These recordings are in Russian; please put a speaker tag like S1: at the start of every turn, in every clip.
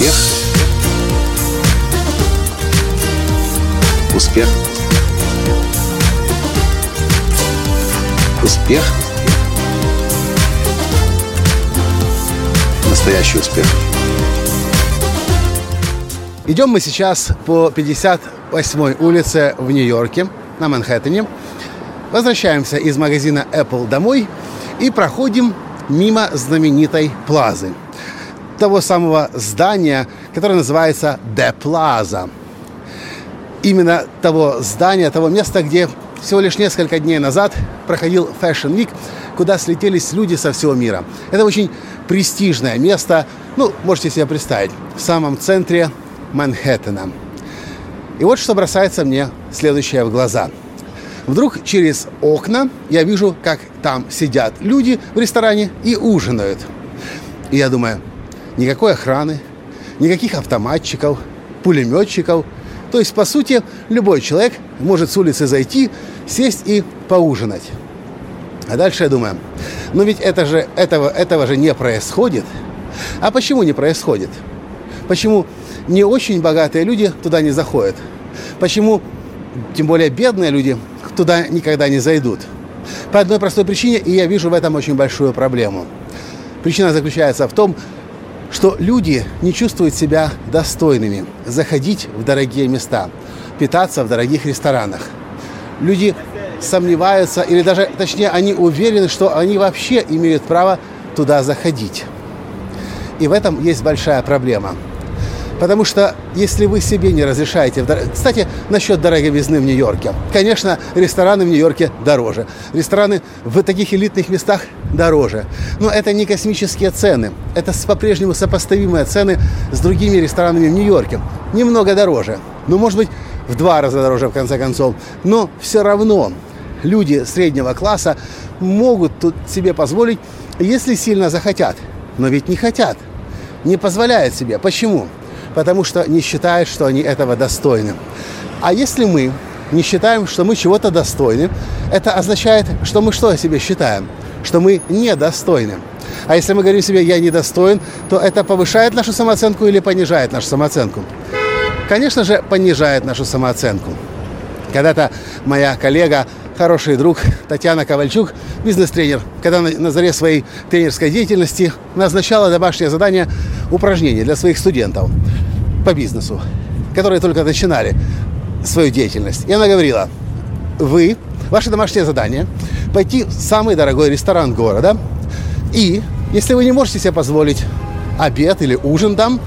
S1: Успех. Успех. Успех. Настоящий успех.
S2: Идем мы сейчас по 58-й улице в Нью-Йорке, на Манхэттене. Возвращаемся из магазина Apple домой и проходим мимо знаменитой плазы. Того самого здания, которое называется The Plaza. Именно того здания, того места, где всего лишь несколько дней назад проходил Fashion Week, куда слетелись люди со всего мира. Это очень престижное место, ну, можете себе представить, в самом центре Манхэттена. И вот что бросается мне следующее в глаза. Вдруг через окна я вижу, как там сидят люди в ресторане и ужинают. И я думаю, никакой охраны, никаких автоматчиков, пулеметчиков. То есть, по сути, любой человек может с улицы зайти, сесть и поужинать. А дальше я думаю, но ведь это же, этого, этого же не происходит. А почему не происходит? Почему не очень богатые люди туда не заходят? Почему, тем более бедные люди, туда никогда не зайдут? По одной простой причине, и я вижу в этом очень большую проблему. Причина заключается в том, что люди не чувствуют себя достойными заходить в дорогие места, питаться в дорогих ресторанах. Люди сомневаются, или даже, точнее, они уверены, что они вообще имеют право туда заходить. И в этом есть большая проблема – Потому что если вы себе не разрешаете... Кстати, насчет дороговизны в Нью-Йорке. Конечно, рестораны в Нью-Йорке дороже. Рестораны в таких элитных местах дороже. Но это не космические цены. Это по-прежнему сопоставимые цены с другими ресторанами в Нью-Йорке. Немного дороже. Ну, может быть, в два раза дороже, в конце концов. Но все равно люди среднего класса могут тут себе позволить, если сильно захотят. Но ведь не хотят. Не позволяют себе. Почему? Потому что не считают, что они этого достойны. А если мы не считаем, что мы чего-то достойны, это означает, что мы что о себе считаем? Что мы недостойны. А если мы говорим себе «я недостоин», то это повышает нашу самооценку или понижает нашу самооценку? Конечно же, понижает нашу самооценку. Когда-то моя коллега, хороший друг Татьяна Ковальчук, бизнес-тренер, когда на заре своей тренерской деятельности назначала домашнее задание упражнения для своих студентов по бизнесу, которые только начинали свою деятельность. И она говорила, вы, ваше домашнее задание, пойти в самый дорогой ресторан города, и если вы не можете себе позволить обед или ужин там,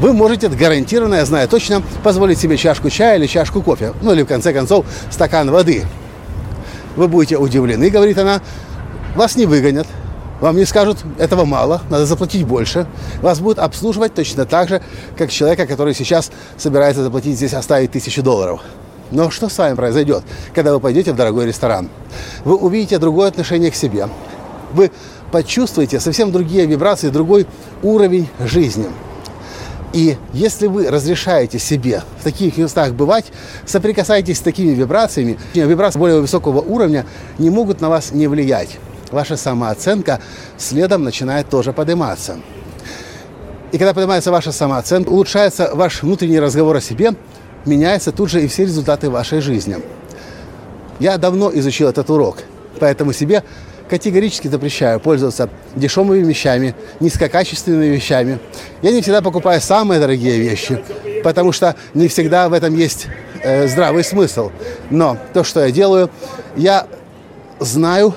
S2: вы можете гарантированно, я знаю точно, позволить себе чашку чая или чашку кофе, ну или в конце концов стакан воды. Вы будете удивлены, говорит она, вас не выгонят, вам не скажут, этого мало, надо заплатить больше. Вас будут обслуживать точно так же, как человека, который сейчас собирается заплатить здесь, оставить тысячу долларов. Но что с вами произойдет, когда вы пойдете в дорогой ресторан? Вы увидите другое отношение к себе. Вы почувствуете совсем другие вибрации, другой уровень жизни. И если вы разрешаете себе в таких местах бывать, соприкасаетесь с такими вибрациями, вибрации более высокого уровня не могут на вас не влиять ваша самооценка следом начинает тоже подниматься. И когда поднимается ваша самооценка, улучшается ваш внутренний разговор о себе, меняются тут же и все результаты вашей жизни. Я давно изучил этот урок, поэтому себе категорически запрещаю пользоваться дешевыми вещами, низкокачественными вещами. Я не всегда покупаю самые дорогие вещи, потому что не всегда в этом есть э, здравый смысл. Но то, что я делаю, я знаю,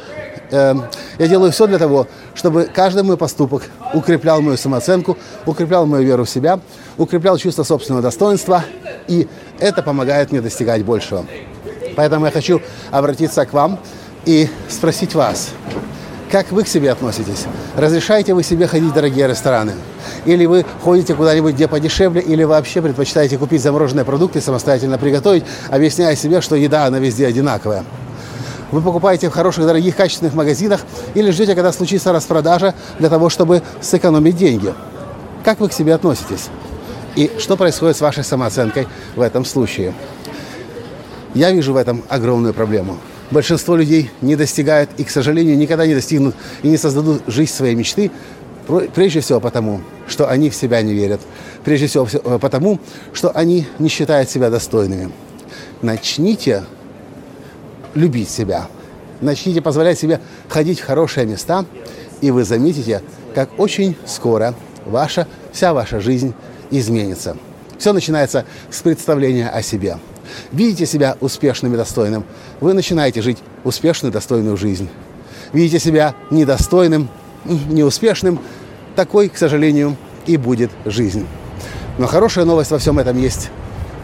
S2: Эм, я делаю все для того, чтобы каждый мой поступок укреплял мою самооценку, укреплял мою веру в себя, укреплял чувство собственного достоинства, и это помогает мне достигать большего. Поэтому я хочу обратиться к вам и спросить вас, как вы к себе относитесь? Разрешаете вы себе ходить в дорогие рестораны? Или вы ходите куда-нибудь, где подешевле, или вообще предпочитаете купить замороженные продукты, самостоятельно приготовить, объясняя себе, что еда, она везде одинаковая? Вы покупаете в хороших, дорогих, качественных магазинах или ждете, когда случится распродажа для того, чтобы сэкономить деньги. Как вы к себе относитесь? И что происходит с вашей самооценкой в этом случае? Я вижу в этом огромную проблему. Большинство людей не достигают и, к сожалению, никогда не достигнут и не создадут жизнь своей мечты, прежде всего потому, что они в себя не верят, прежде всего э, потому, что они не считают себя достойными. Начните любить себя. Начните позволять себе ходить в хорошие места, и вы заметите, как очень скоро ваша, вся ваша жизнь изменится. Все начинается с представления о себе. Видите себя успешным и достойным, вы начинаете жить успешную, достойную жизнь. Видите себя недостойным, неуспешным, такой, к сожалению, и будет жизнь. Но хорошая новость во всем этом есть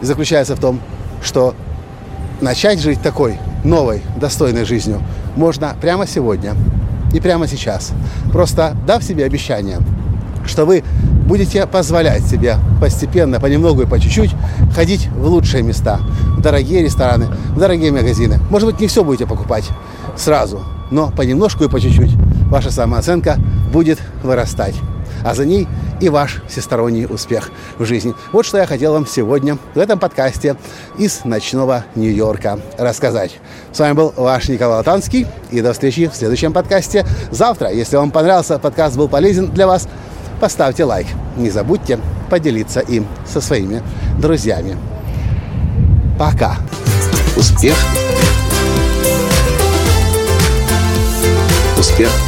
S2: и заключается в том, что начать жить такой новой, достойной жизнью можно прямо сегодня и прямо сейчас, просто дав себе обещание, что вы будете позволять себе постепенно, понемногу и по чуть-чуть ходить в лучшие места, в дорогие рестораны, в дорогие магазины. Может быть, не все будете покупать сразу, но понемножку и по чуть-чуть ваша самооценка будет вырастать. А за ней и ваш всесторонний успех в жизни. Вот что я хотел вам сегодня в этом подкасте из ночного Нью-Йорка рассказать. С вами был ваш Николай Латанский. И до встречи в следующем подкасте завтра. Если вам понравился, подкаст был полезен для вас, поставьте лайк. Не забудьте поделиться им со своими друзьями. Пока.
S1: Успех. Успех.